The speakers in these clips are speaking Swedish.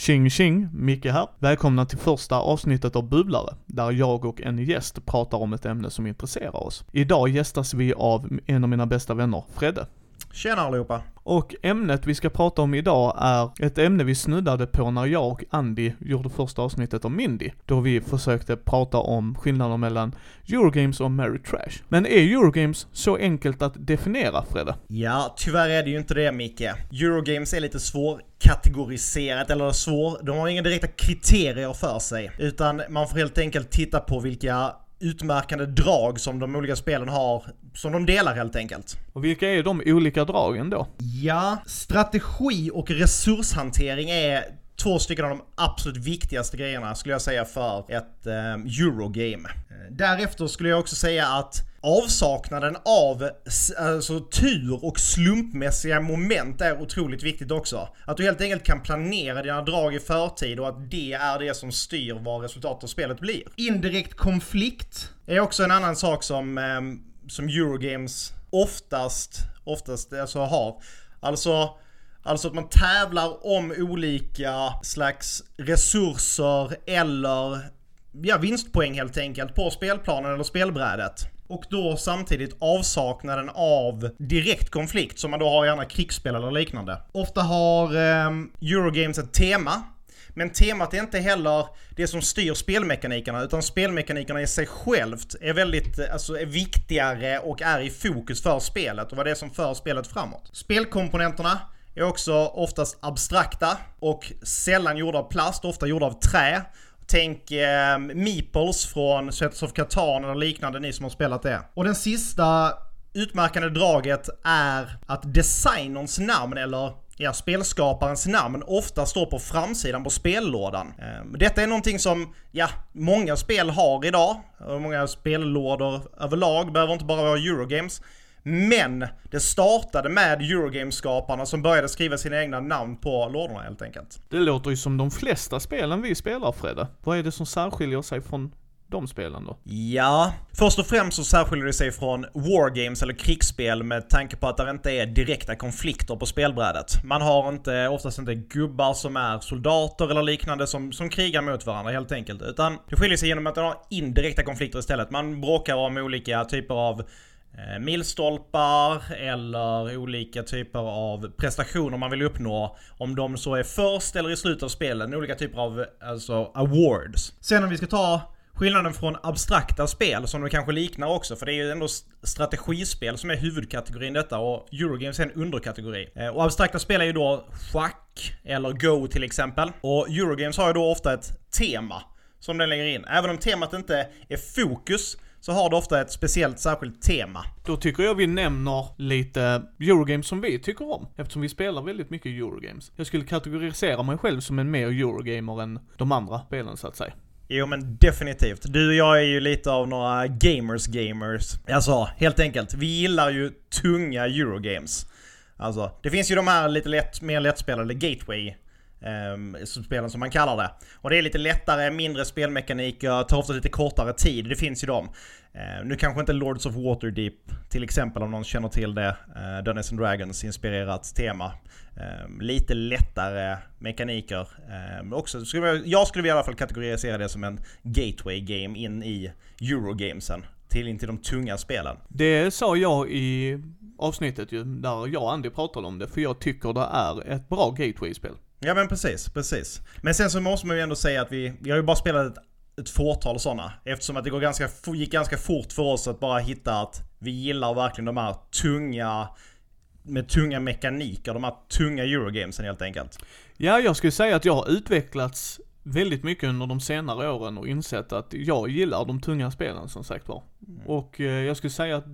Tjing tjing, Micke här. Välkomna till första avsnittet av Bubblare, där jag och en gäst pratar om ett ämne som intresserar oss. Idag gästas vi av en av mina bästa vänner, Fredde. Tjena allihopa! Och ämnet vi ska prata om idag är ett ämne vi snuddade på när jag och Andy gjorde första avsnittet om Mindy, då vi försökte prata om skillnaden mellan Eurogames och Mary Trash. Men är Eurogames så enkelt att definiera, Fredde? Ja, tyvärr är det ju inte det Micke. Eurogames är lite svårkategoriserat, eller svår, de har inga direkta kriterier för sig. Utan man får helt enkelt titta på vilka utmärkande drag som de olika spelen har, som de delar helt enkelt. Och vilka är de olika dragen då? Ja, strategi och resurshantering är två stycken av de absolut viktigaste grejerna skulle jag säga för ett eh, Eurogame. Eh, därefter skulle jag också säga att avsaknaden av alltså, tur och slumpmässiga moment är otroligt viktigt också. Att du helt enkelt kan planera dina drag i förtid och att det är det som styr vad resultatet av spelet blir. Indirekt konflikt är också en annan sak som, eh, som Eurogames oftast, oftast alltså har. Alltså Alltså att man tävlar om olika slags resurser eller ja, vinstpoäng helt enkelt på spelplanen eller spelbrädet. Och då samtidigt avsaknaden av direkt konflikt som man då har i andra krigsspel eller liknande. Ofta har eh, Eurogames ett tema men temat är inte heller det som styr spelmekanikerna, utan spelmekanikerna i sig självt är väldigt, alltså är viktigare och är i fokus för spelet och vad det är som för spelet framåt. Spelkomponenterna är också oftast abstrakta och sällan gjorda av plast, ofta gjorda av trä. Tänk eh, Meeples från Sets of Catan eller liknande, ni som har spelat det. Och den sista utmärkande draget är att designerns namn eller ja, spelskaparens namn ofta står på framsidan på spellådan. Ehm, detta är någonting som, ja, många spel har idag. Många spellådor överlag behöver inte bara vara Eurogames. Men det startade med Eurogames-skaparna som började skriva sina egna namn på lådorna helt enkelt. Det låter ju som de flesta spelen vi spelar Fredde. Vad är det som särskiljer sig från de spelen då? Ja, först och främst så särskiljer det sig från wargames eller krigsspel med tanke på att det inte är direkta konflikter på spelbrädet. Man har inte, oftast inte gubbar som är soldater eller liknande som, som krigar mot varandra helt enkelt. Utan det skiljer sig genom att man har indirekta konflikter istället. Man bråkar om olika typer av eh, milstolpar eller olika typer av prestationer man vill uppnå. Om de så är först eller i slutet av spelen. Olika typer av alltså awards. Sen om vi ska ta skillnaden från abstrakta spel, som de kanske liknar också, för det är ju ändå strategispel som är huvudkategorin detta och Eurogames är en underkategori. Eh, och abstrakta spel är ju då schack eller Go till exempel. Och Eurogames har ju då ofta ett tema som den lägger in. Även om temat inte är fokus så har det ofta ett speciellt särskilt tema. Då tycker jag vi nämner lite Eurogames som vi tycker om, eftersom vi spelar väldigt mycket Eurogames. Jag skulle kategorisera mig själv som en mer Eurogamer än de andra spelen så att säga. Jo men definitivt. Du och jag är ju lite av några gamers gamers. Alltså, helt enkelt. Vi gillar ju tunga Eurogames. Alltså, det finns ju de här lite lätt, mer lättspelade Gateway Ehm, spelen som man kallar det. Och det är lite lättare, mindre spelmekanik, tar ofta lite kortare tid. Det finns ju dem. Ehm, nu kanske inte Lords of Waterdeep till exempel om någon känner till det. Ehm, Dungeons and Dragons inspirerat tema. Lite lättare mekaniker. Också, skulle jag, jag skulle i alla fall kategorisera det som en gateway game in i Eurogamesen. Till in till de tunga spelen. Det sa jag i avsnittet ju, där jag och Andy pratade om det, för jag tycker det är ett bra gateway-spel. Ja men precis, precis. Men sen så måste man ju ändå säga att vi, vi har ju bara spelat ett, ett fåtal sådana. Eftersom att det går ganska, gick ganska fort för oss att bara hitta att vi gillar verkligen de här tunga, med tunga mekaniker, de här tunga Eurogamesen helt enkelt. Ja, jag skulle säga att jag har utvecklats väldigt mycket under de senare åren och insett att jag gillar de tunga spelen som sagt var. Mm. Och eh, jag skulle säga att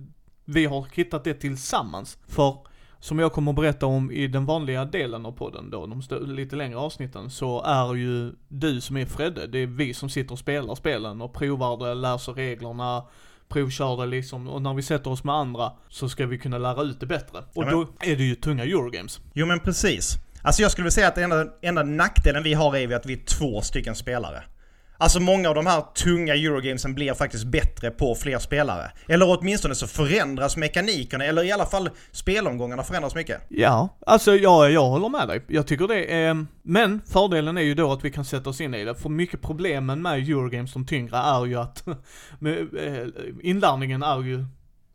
vi har hittat det tillsammans. För som jag kommer att berätta om i den vanliga delen av podden då, de lite längre avsnitten, så är ju du som är Fredde, det är vi som sitter och spelar spelen och provar det, läser reglerna, provkör det liksom, och när vi sätter oss med andra så ska vi kunna lära ut det bättre. Och ja, då är det ju tunga Eurogames. Jo men precis. Alltså jag skulle vilja säga att enda, enda nackdelen vi har är ju att vi är två stycken spelare. Alltså många av de här tunga Eurogamesen blir faktiskt bättre på fler spelare. Eller åtminstone så förändras mekanikerna, eller i alla fall spelomgångarna förändras mycket. Ja, alltså jag, jag håller med dig. Jag tycker det är, men fördelen är ju då att vi kan sätta oss in i det. För mycket problemen med Eurogames som tyngre är ju att eh, inlärningen är ju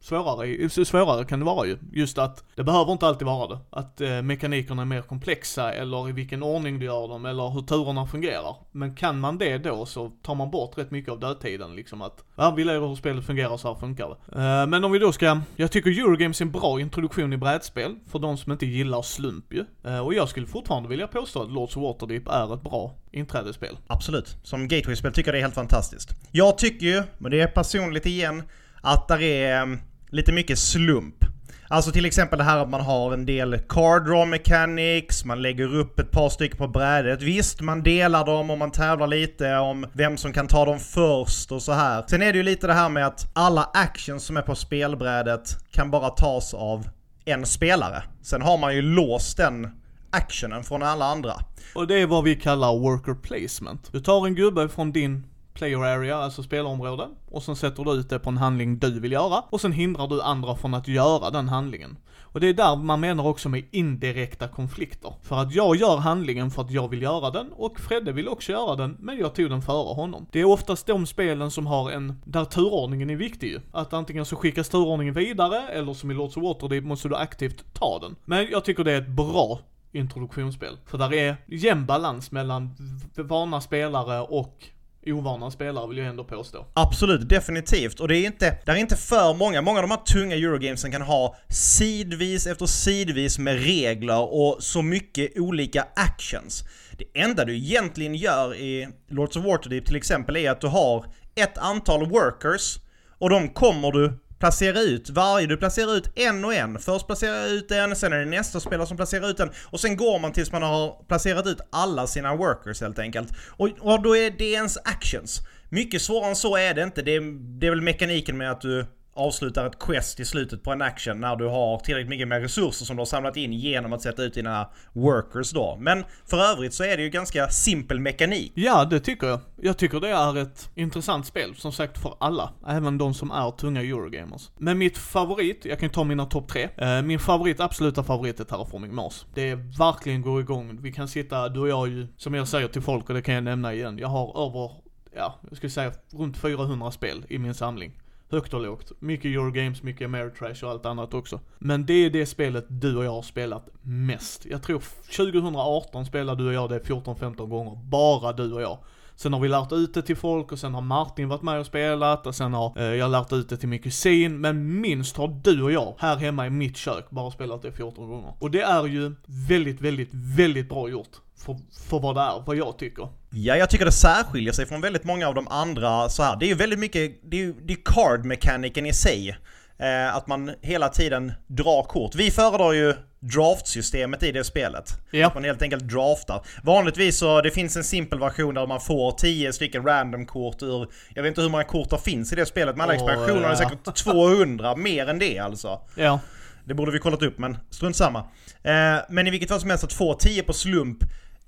svårare, svårare kan det vara ju. Just att det behöver inte alltid vara det. Att eh, mekanikerna är mer komplexa eller i vilken ordning du gör dem eller hur turerna fungerar. Men kan man det då så tar man bort rätt mycket av dödtiden liksom att, ja vi lär hur spelet fungerar så här funkar det. Eh, men om vi då ska, jag tycker Eurogames är en bra introduktion i brädspel för de som inte gillar slump ju. Eh, och jag skulle fortfarande vilja påstå att Lords of Waterdeep är ett bra inträdesspel. Absolut. Som gateway-spel tycker jag det är helt fantastiskt. Jag tycker ju, men det är personligt igen, att där är ehm, lite mycket slump. Alltså till exempel det här att man har en del card draw mechanics, man lägger upp ett par stycken på brädet. Visst, man delar dem och man tävlar lite om vem som kan ta dem först och så här. Sen är det ju lite det här med att alla actions som är på spelbrädet kan bara tas av en spelare. Sen har man ju låst den actionen från alla andra. Och det är vad vi kallar worker placement. Du tar en gubbe från din player area, alltså spelområde. Och sen sätter du ut det på en handling du vill göra. Och sen hindrar du andra från att göra den handlingen. Och det är där man menar också med indirekta konflikter. För att jag gör handlingen för att jag vill göra den och Fredde vill också göra den, men jag tog den före honom. Det är oftast de spelen som har en, där turordningen är viktig ju. Att antingen så skickas turordningen vidare, eller som i Lords of Waterdeep måste du aktivt ta den. Men jag tycker det är ett bra introduktionsspel. För där är jämn balans mellan vana spelare och ovana spelare vill jag ändå påstå. Absolut, definitivt. Och det är inte, det är inte för många. Många av de här tunga Eurogamesen kan ha sidvis efter sidvis med regler och så mycket olika actions. Det enda du egentligen gör i Lords of Waterdeep till exempel är att du har ett antal workers och de kommer du placera ut varje. Du placerar ut en och en. Först placerar ut en, sen är det nästa spelare som placerar ut en. Och sen går man tills man har placerat ut alla sina workers helt enkelt. Och, och då är det ens actions. Mycket svårare än så är det inte. Det är, det är väl mekaniken med att du avslutar ett quest i slutet på en action när du har tillräckligt mycket mer resurser som du har samlat in genom att sätta ut dina workers då. Men för övrigt så är det ju ganska simpel mekanik. Ja, det tycker jag. Jag tycker det är ett intressant spel, som sagt för alla. Även de som är tunga Eurogamers. Men mitt favorit, jag kan ju ta mina topp tre. Eh, min favorit, absoluta favorit är Terraforming Mars. Det är verkligen går igång. Vi kan sitta, du och jag ju, som jag säger till folk och det kan jag nämna igen. Jag har över ja, jag skulle säga runt 400 spel i min samling högt och lågt. Mycket Eurogames, mycket Ameritrash och allt annat också. Men det är det spelet du och jag har spelat mest. Jag tror 2018 spelade du och jag det 14-15 gånger, bara du och jag. Sen har vi lärt ut det till folk och sen har Martin varit med och spelat och sen har eh, jag lärt ut det till min kusin. Men minst har du och jag här hemma i mitt kök bara spelat det 14 gånger. Och det är ju väldigt, väldigt, väldigt bra gjort för, för vad det är, vad jag tycker. Ja, jag tycker det särskiljer sig från väldigt många av de andra så här. Det är ju väldigt mycket, det är ju det är card-mekaniken i sig. Eh, att man hela tiden drar kort. Vi föredrar ju draftsystemet i det spelet. Ja. Att man helt enkelt draftar. Vanligtvis så, det finns en simpel version där man får 10 stycken random-kort ur, jag vet inte hur många kort det finns i det spelet, med alla oh, expansioner ja. är säkert 200, mer än det alltså. Ja. Det borde vi kollat upp, men strunt samma. Eh, men i vilket fall som helst, att få 10 på slump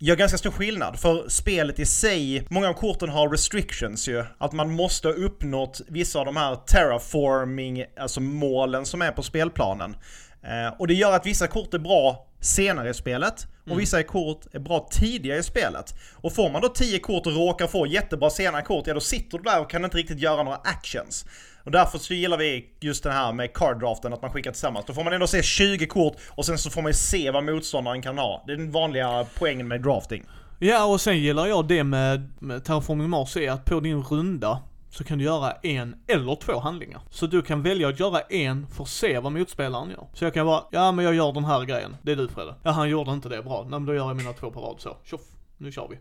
gör ganska stor skillnad. För spelet i sig, många av korten har restrictions ju. Att man måste ha uppnått vissa av de här terraforming, alltså målen som är på spelplanen. Eh, och det gör att vissa kort är bra senare i spelet och mm. vissa kort är bra tidigare i spelet. Och får man då 10 kort och råkar få jättebra senare kort, ja då sitter du där och kan inte riktigt göra några actions. Och därför så gillar vi just den här med card draften, att man skickar tillsammans. Då får man ändå se 20 kort och sen så får man ju se vad motståndaren kan ha. Det är den vanliga poängen med drafting. Ja, och sen gillar jag det med, med Terraforming Mars är att på din runda så kan du göra en eller två handlingar. Så du kan välja att göra en för att se vad motspelaren gör. Så jag kan vara, ja men jag gör den här grejen. Det är du Fredde. Ja han gjorde inte det bra. Nej men då gör jag mina två på rad så. Tjoff, nu kör vi.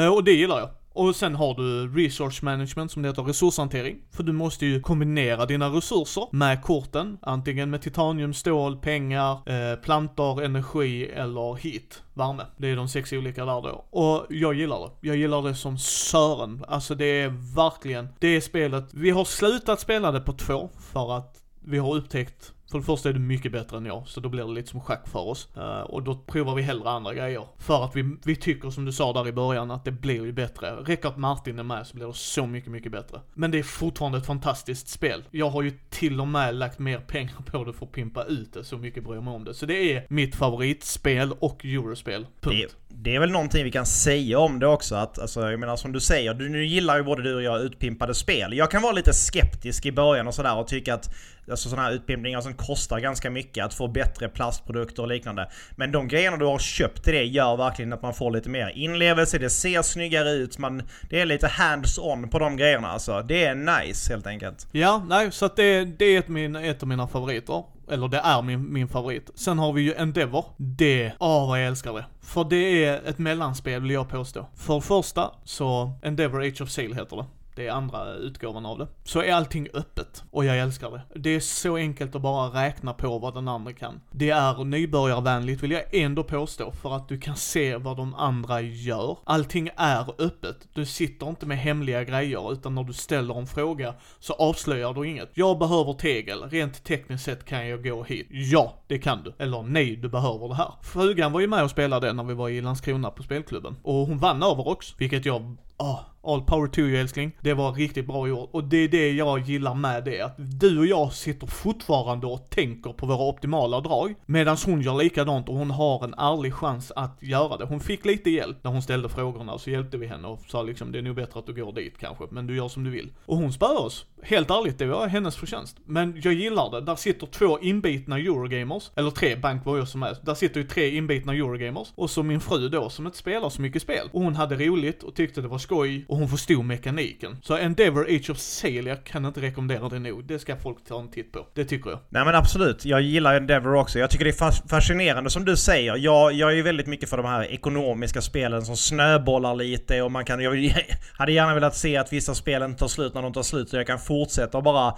Uh, och det gillar jag. Och sen har du resource management som det heter resurshantering. För du måste ju kombinera dina resurser med korten. Antingen med titanium, stål, pengar, eh, plantor, energi eller hit, värme. Det är de sex olika där då. Och jag gillar det. Jag gillar det som sören. Alltså det är verkligen, det är spelet. Vi har slutat spela det på två för att vi har upptäckt för det första är du mycket bättre än jag, så då blir det lite som schack för oss. Uh, och då provar vi hellre andra grejer. För att vi, vi tycker som du sa där i början att det blir ju bättre. Räcker att Martin är med så blir det så mycket, mycket bättre. Men det är fortfarande ett fantastiskt spel. Jag har ju till och med lagt mer pengar på det för att pimpa ut det, så mycket bryr jag mig om det. Så det är mitt favoritspel och Eurospel. Punkt. Det, det är väl någonting vi kan säga om det också att, alltså jag menar som du säger, du, nu gillar ju både du och jag utpimpade spel. Jag kan vara lite skeptisk i början och sådär och tycka att alltså sådana här utbildningar som kostar ganska mycket, att få bättre plastprodukter och liknande. Men de grejerna du har köpt till det gör verkligen att man får lite mer inlevelse, det ser snyggare ut, man, det är lite hands-on på de grejerna alltså. Det är nice helt enkelt. Ja, nej, så att det, det är ett, min, ett av mina favoriter. Eller det är min, min favorit. Sen har vi ju Endeavor. Det, åh oh, vad jag älskar det. För det är ett mellanspel vill jag påstå. För det första så, Endeavor Age of Seal heter det det är andra utgåvan av det, så är allting öppet. Och jag älskar det. Det är så enkelt att bara räkna på vad den andra kan. Det är nybörjarvänligt vill jag ändå påstå, för att du kan se vad de andra gör. Allting är öppet. Du sitter inte med hemliga grejer, utan när du ställer en fråga så avslöjar du inget. Jag behöver tegel, rent tekniskt sett kan jag gå hit. Ja, det kan du. Eller nej, du behöver det här. Frugan var ju med och spelade när vi var i Landskrona på spelklubben. Och hon vann över också, vilket jag Oh, all power to you älskling. Det var riktigt bra gjort. Och det är det jag gillar med det. Att du och jag sitter fortfarande och tänker på våra optimala drag. Medan hon gör likadant och hon har en ärlig chans att göra det. Hon fick lite hjälp när hon ställde frågorna och så hjälpte vi henne och sa liksom det är nog bättre att du går dit kanske. Men du gör som du vill. Och hon spöar oss. Helt ärligt, det var hennes förtjänst. Men jag gillar det. Där sitter två inbitna Eurogamers. Eller tre, Bank var jag som är. Där sitter ju tre inbitna Eurogamers. Och så min fru då som inte spelar så mycket spel. Och hon hade roligt och tyckte det var skoj och hon förstod mekaniken. Så Endeavor Age of Sail, jag kan inte rekommendera det nog. Det ska folk ta en titt på. Det tycker jag. Nej men absolut, jag gillar Endeavor också. Jag tycker det är fascinerande som du säger. Jag, jag är ju väldigt mycket för de här ekonomiska spelen som snöbollar lite och man kan... Jag hade gärna velat se att vissa spelen tar slut när de tar slut så jag kan fortsätta och bara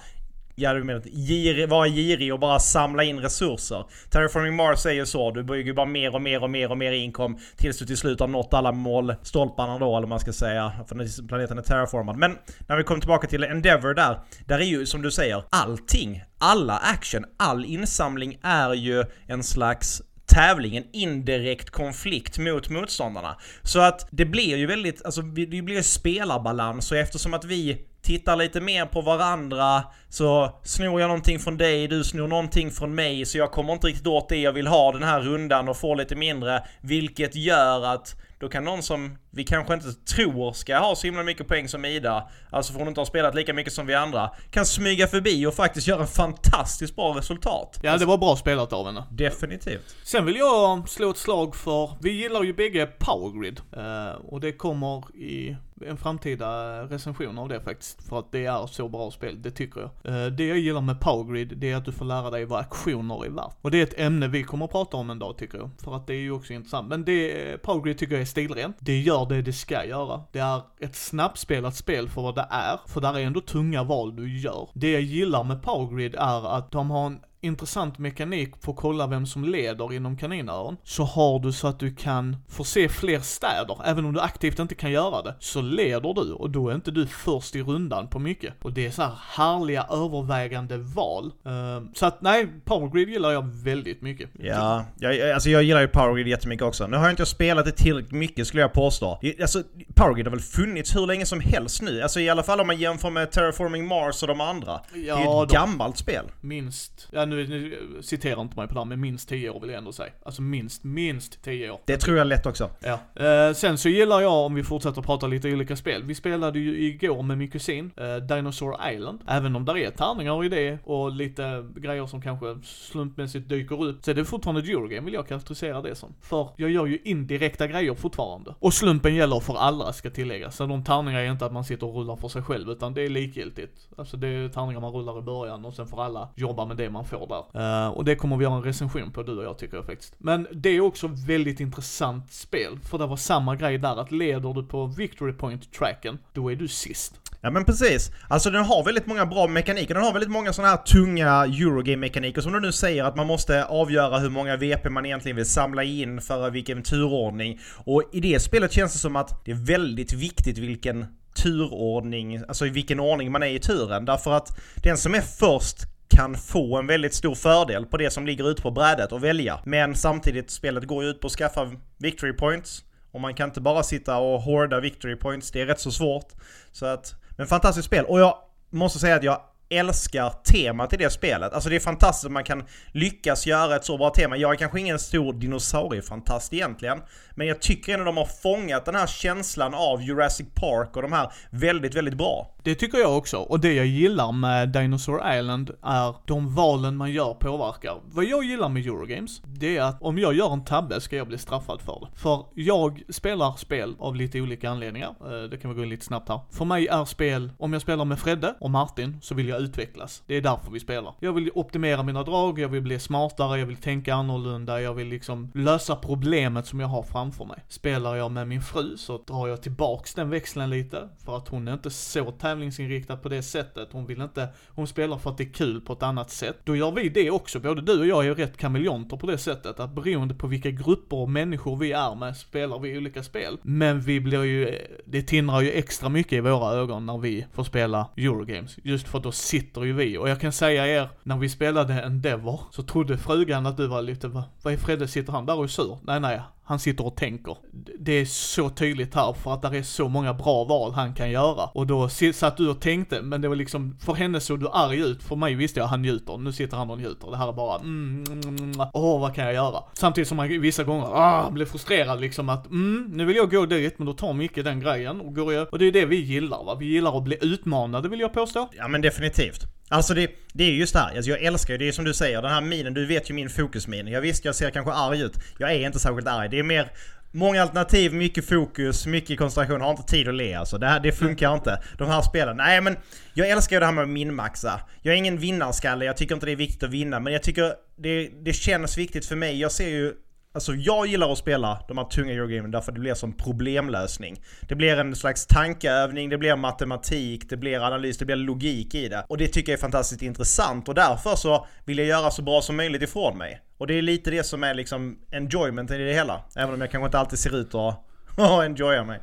Ja, du menar vara girig och bara samla in resurser. Terraforming Mars är ju så. Du bygger bara mer och mer och mer och mer inkom tills du till slut har nått alla målstolparna då, eller man ska säga. För planeten är terraformad. Men när vi kommer tillbaka till Endeavor där. Där är ju, som du säger, allting. Alla action, all insamling är ju en slags tävling, en indirekt konflikt mot motståndarna. Så att det blir ju väldigt, alltså det blir spelarbalans och eftersom att vi tittar lite mer på varandra, så snor jag någonting från dig, du snor någonting från mig, så jag kommer inte riktigt åt det jag vill ha den här rundan och får lite mindre, vilket gör att då kan någon som vi kanske inte tror ska ha så himla mycket poäng som Ida, alltså för hon inte har spelat lika mycket som vi andra, kan smyga förbi och faktiskt göra en fantastiskt bra resultat. Ja, det var bra spelat av henne. Definitivt. Sen vill jag slå ett slag för, vi gillar ju bägge Powergrid, uh, och det kommer i en framtida recension av det faktiskt, för att det är så bra spel, det tycker jag. Eh, det jag gillar med Powergrid, det är att du får lära dig vad aktioner är värt. Och det är ett ämne vi kommer att prata om en dag tycker jag, för att det är ju också intressant. Men det, Powergrid tycker jag är stilrent. Det gör det det ska göra. Det är ett snabbspelat spel för vad det är, för där är ändå tunga val du gör. Det jag gillar med Powergrid är att de har en intressant mekanik för att kolla vem som leder inom kaninöron, så har du så att du kan få se fler städer. Även om du aktivt inte kan göra det, så leder du och då är inte du först i rundan på mycket. Och det är så här härliga övervägande val. Uh, så att nej, Powergrid gillar jag väldigt mycket. Ja, jag, alltså jag gillar ju Powergrid jättemycket också. Nu har jag inte spelat det tillräckligt mycket skulle jag påstå. Alltså, Powergrid har väl funnits hur länge som helst nu? Alltså i alla fall om man jämför med Terraforming Mars och de andra. Ja, det är ju ett de, gammalt spel. Minst. Ja, nu, nu citerar inte mig på det här, men minst 10 år vill jag ändå säga. Alltså minst, minst 10 år. Det tror jag lätt också. Ja. Eh, sen så gillar jag, om vi fortsätter prata lite olika spel, vi spelade ju igår med min kusin, eh, Dinosaur Island. Även om där är tärningar i det och lite grejer som kanske slumpmässigt dyker upp, så är det fortfarande ett Eurogame vill jag karaktärisera det som. För jag gör ju indirekta grejer fortfarande. Och slumpen gäller för alla ska tilläggas. Så de tärningar är inte att man sitter och rullar för sig själv, utan det är likgiltigt. Alltså det är tärningar man rullar i början och sen får alla jobba med det man får där. Uh, och det kommer vi göra en recension på du och jag tycker jag faktiskt. Men det är också väldigt intressant spel, för det var samma grej där att leder du på victory point-tracken, då är du sist. Ja men precis. Alltså den har väldigt många bra mekaniker. Den har väldigt många sådana här tunga Eurogame-mekaniker. Som du nu säger att man måste avgöra hur många VP man egentligen vill samla in för vilken turordning. Och i det spelet känns det som att det är väldigt viktigt vilken turordning, alltså i vilken ordning man är i turen. Därför att den som är först kan få en väldigt stor fördel på det som ligger ute på brädet och välja. Men samtidigt, spelet går ju ut på att skaffa victory points. Och man kan inte bara sitta och hårda victory points, det är rätt så svårt. Så att, men fantastiskt spel. Och jag måste säga att jag älskar temat i det spelet. Alltså det är fantastiskt att man kan lyckas göra ett så bra tema. Jag är kanske ingen stor dinosauriefantast egentligen. Men jag tycker ändå de har fångat den här känslan av Jurassic Park och de här väldigt, väldigt bra. Det tycker jag också. Och det jag gillar med Dinosaur Island är de valen man gör påverkar. Vad jag gillar med Eurogames, det är att om jag gör en tabbe ska jag bli straffad för det. För jag spelar spel av lite olika anledningar. Eh, det kan vi gå in lite snabbt här. För mig är spel, om jag spelar med Fredde och Martin, så vill jag utvecklas. Det är därför vi spelar. Jag vill optimera mina drag, jag vill bli smartare, jag vill tänka annorlunda, jag vill liksom lösa problemet som jag har framför mig. Spelar jag med min fru så drar jag tillbaks den växeln lite, för att hon är inte så tävlingsinriktad på det sättet. Hon vill inte, hon spelar för att det är kul på ett annat sätt. Då gör vi det också, både du och jag är ju rätt kameleonter på det sättet, att beroende på vilka grupper och människor vi är med spelar vi olika spel. Men vi blir ju, det tindrar ju extra mycket i våra ögon när vi får spela Eurogames. Just för att då sitter ju vi, och jag kan säga er, när vi spelade Endeavor, så trodde frugan att du var lite, vad, vad är Fredde, sitter han där och är sur? Nej nej, han sitter och tänker. Det är så tydligt här för att det är så många bra val han kan göra. Och då satt du och tänkte, men det var liksom, för henne såg du arg ut, för mig visste jag att han njuter. Nu sitter han och njuter. Det här är bara, mm, mm, mm, mm. åh oh, vad kan jag göra? Samtidigt som man vissa gånger, ah, blir frustrerad liksom att, mm, nu vill jag gå dit, men då tar Micke den grejen och går jag, och det är det vi gillar va. Vi gillar att bli utmanade vill jag påstå. Ja men definitivt. Alltså det, det är just det här, alltså jag älskar ju, det är som du säger, den här minen, du vet ju min fokusmin. Jag visst, jag ser kanske arg ut. Jag är inte särskilt arg. Det är mer Många alternativ, mycket fokus, mycket koncentration, har inte tid att le alltså. Det, här, det funkar inte. De här spelen. Nej men, jag älskar ju det här med att minmaxa. Jag är ingen vinnarskalle, jag tycker inte det är viktigt att vinna. Men jag tycker det, det känns viktigt för mig. Jag ser ju Alltså jag gillar att spela de här tunga Eurogamen därför det blir som problemlösning. Det blir en slags tankeövning, det blir matematik, det blir analys, det blir logik i det. Och det tycker jag är fantastiskt intressant och därför så vill jag göra så bra som möjligt ifrån mig. Och det är lite det som är liksom enjoyment i det hela. Även om jag kanske inte alltid ser ut att enjoya mig.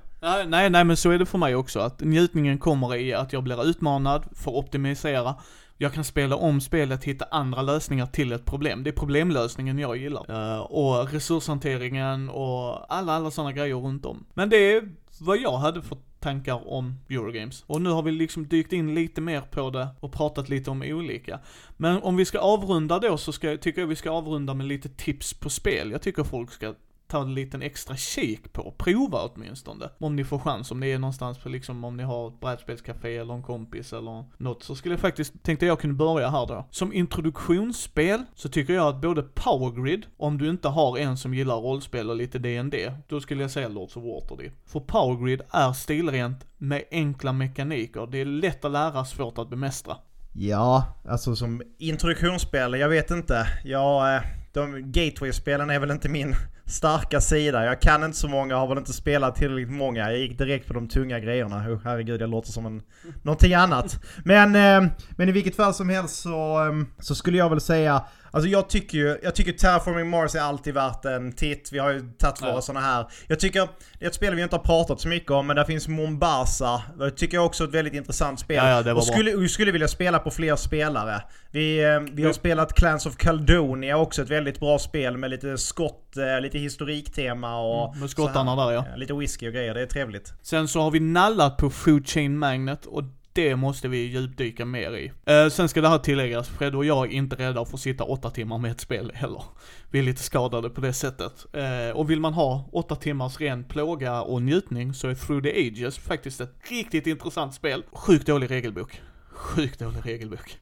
Nej, nej men så är det för mig också. Att njutningen kommer i att jag blir utmanad, får optimisera jag kan spela om spelet, hitta andra lösningar till ett problem. Det är problemlösningen jag gillar. Uh, och resurshanteringen och alla, alla sådana grejer runt om. Men det är vad jag hade för tankar om Eurogames. Och nu har vi liksom dykt in lite mer på det och pratat lite om olika. Men om vi ska avrunda då så ska, tycker jag vi ska avrunda med lite tips på spel. Jag tycker folk ska ta en liten extra kik på. Prova åtminstone. Om ni får chans, om ni är någonstans på liksom, om ni har ett brädspelscafé eller en kompis eller något. Så skulle jag faktiskt, tänkte jag kunde börja här då. Som introduktionsspel så tycker jag att både Powergrid, om du inte har en som gillar rollspel och lite DND, då skulle jag säga Lords of Waterdeep. För Powergrid är stilrent med enkla mekaniker. Det är lätt att lära, svårt att bemästra. Ja, alltså som introduktionsspel, jag vet inte. Jag, eh, de gateway-spelen är väl inte min starka sida. Jag kan inte så många, har väl inte spelat tillräckligt många. Jag gick direkt på de tunga grejerna. Oh, herregud, jag låter som en, någonting annat. Men, eh, men i vilket fall som helst så, eh, så skulle jag väl säga Alltså jag tycker ju, jag tycker Terraforming Mars är alltid värt en titt. Vi har ju tagit våra ja. sådana här. Jag tycker, det är ett spel vi inte har pratat så mycket om, men där finns Mombasa. Det tycker jag också är ett väldigt intressant spel. Ja, ja, och skulle, bra. skulle vilja spela på fler spelare. Vi, eh, vi har spelat Clans of Caldonia också, ett väldigt bra spel med lite skott, eh, lite historiktema och... Mm, med skottarna där ja. Lite whisky och grejer, det är trevligt. Sen så har vi nallat på Food Chain Magnet och det måste vi djupdyka mer i. Eh, sen ska det här tilläggas, Fred och jag är inte rädda för att sitta åtta timmar med ett spel heller. Vi är lite skadade på det sättet. Eh, och vill man ha åtta timmars ren plåga och njutning så är Through the Ages faktiskt ett riktigt intressant spel. Sjukt dålig regelbok. Sjukt dålig regelbok.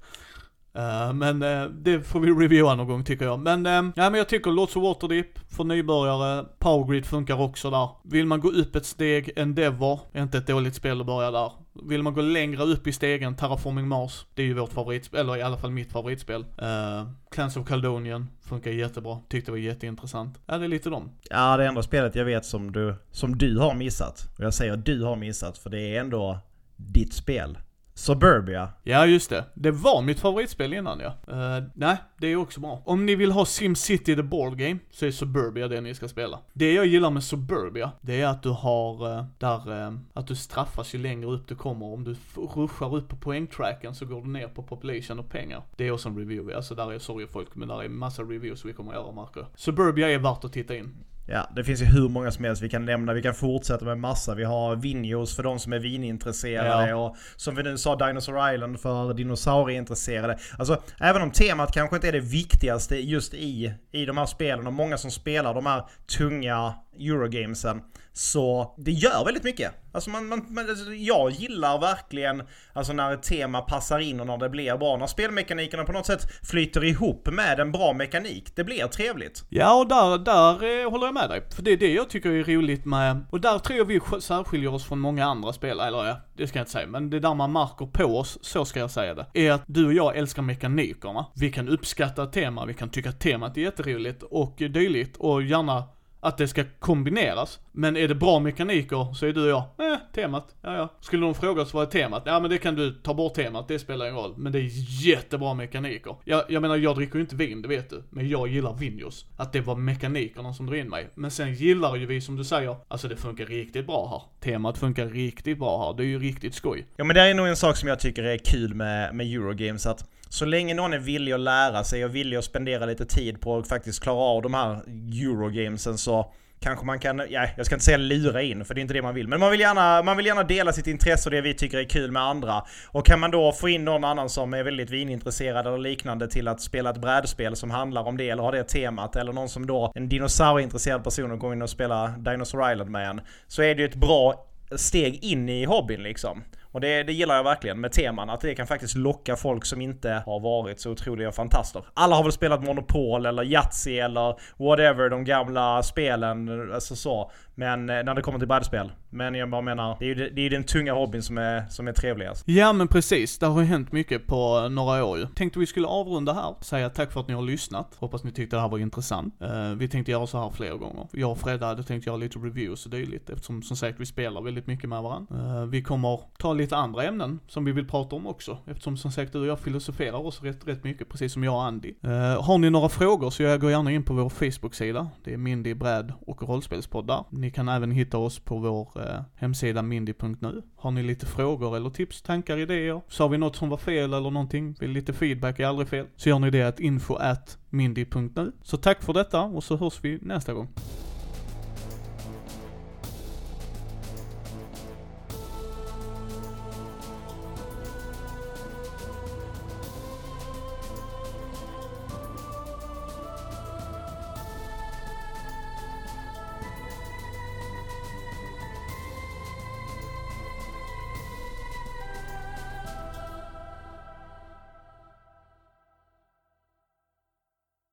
Uh, men uh, det får vi reviewa någon gång tycker jag. Men, uh, ja, men jag tycker Lots of Waterdeep för nybörjare, Powergrid funkar också där. Vill man gå upp ett steg, Endeavor är inte ett dåligt spel att börja där. Vill man gå längre upp i stegen, Terraforming Mars, det är ju vårt favoritspel, eller i alla fall mitt favoritspel. Uh, Clans of Caledonian funkar jättebra, tyckte det var jätteintressant. Ja, det är lite dem. Ja, det enda spelet jag vet som du, som du har missat. Och jag säger du har missat, för det är ändå ditt spel. Suburbia. Ja, just det. Det var mitt favoritspel innan ja. Uh, nej, det är också bra. Om ni vill ha SimCity the Board Game, så är Suburbia det ni ska spela. Det jag gillar med Suburbia, det är att du har, uh, där, uh, att du straffas ju längre upp du kommer. Om du ruschar upp på poängtracken så går du ner på population och pengar. Det är också en review, alltså där är sorry folk, men där är massa reviews vi kommer att göra Marco. Suburbia är värt att titta in. Ja, det finns ju hur många som helst vi kan nämna. Vi kan fortsätta med massa. Vi har Vinjos för de som är vinintresserade ja. och som vi nu sa Dinosaur Island för dinosaurieintresserade. Alltså, även om temat kanske inte är det viktigaste just i, i de här spelen och många som spelar de här tunga Eurogamesen så det gör väldigt mycket. Alltså man, man, man, alltså jag gillar verkligen alltså när ett tema passar in och när det blir bra. När spelmekanikerna på något sätt flyter ihop med en bra mekanik. Det blir trevligt. Ja, och där, där eh, håller jag med dig. För det är det jag tycker är roligt med, och där tror jag vi särskiljer oss från många andra spel, eller ja, det ska jag inte säga, men det där man märker på oss, så ska jag säga det, är att du och jag älskar mekanikerna. Vi kan uppskatta tema, vi kan tycka temat är jätteroligt och dylikt och gärna att det ska kombineras. Men är det bra mekaniker så är du och jag, eh, temat, ja ja. Skulle någon fråga oss vad är temat? Ja men det kan du ta bort temat, det spelar ingen roll. Men det är jättebra mekaniker. Jag, jag menar jag dricker ju inte vin, det vet du. Men jag gillar Vinjos. Att det var mekanikerna som drog in mig. Men sen gillar ju vi som du säger, alltså det funkar riktigt bra här. Temat funkar riktigt bra här, det är ju riktigt skoj. Ja men det är nog en sak som jag tycker är kul med, med Eurogames att så länge någon är villig att lära sig och villig att spendera lite tid på att faktiskt klara av de här Eurogamesen så kanske man kan, ja, jag ska inte säga lura in för det är inte det man vill. Men man vill gärna, man vill gärna dela sitt intresse och det vi tycker är kul med andra. Och kan man då få in någon annan som är väldigt vinintresserad eller liknande till att spela ett brädspel som handlar om det eller har det temat. Eller någon som då, en dinosaurieintresserad person och går in och spelar Dinosaur Island med en. Så är det ju ett bra steg in i hobbyn liksom. Och det, det gillar jag verkligen med teman, att det kan faktiskt locka folk som inte har varit så otroliga fantaster. Alla har väl spelat Monopol eller Yatzy eller whatever, de gamla spelen, alltså så. Men eh, när det kommer till brädspel. Men jag bara menar, det är ju det är den tunga hobbyn som är, som är trevligast. Ja men precis, det har ju hänt mycket på några år ju. Tänkte vi skulle avrunda här, säga tack för att ni har lyssnat. Hoppas ni tyckte det här var intressant. Uh, vi tänkte göra så här fler gånger. Jag och Fredda hade tänkt göra lite reviews och dylikt eftersom som sagt vi spelar väldigt mycket med varandra. Uh, vi kommer ta lite andra ämnen som vi vill prata om också. Eftersom som sagt du och jag filosoferar oss rätt, rätt mycket, precis som jag och Andy. Eh, har ni några frågor så jag går gärna in på vår Facebook-sida. Det är Mindy, Bräd och rollspelspoddar. Ni kan även hitta oss på vår eh, hemsida mindy.nu. Har ni lite frågor eller tips, tankar, idéer? Sa vi något som var fel eller någonting? Vill lite feedback är aldrig fel. Så gör ni det att info at mindy.nu. Så tack för detta och så hörs vi nästa gång.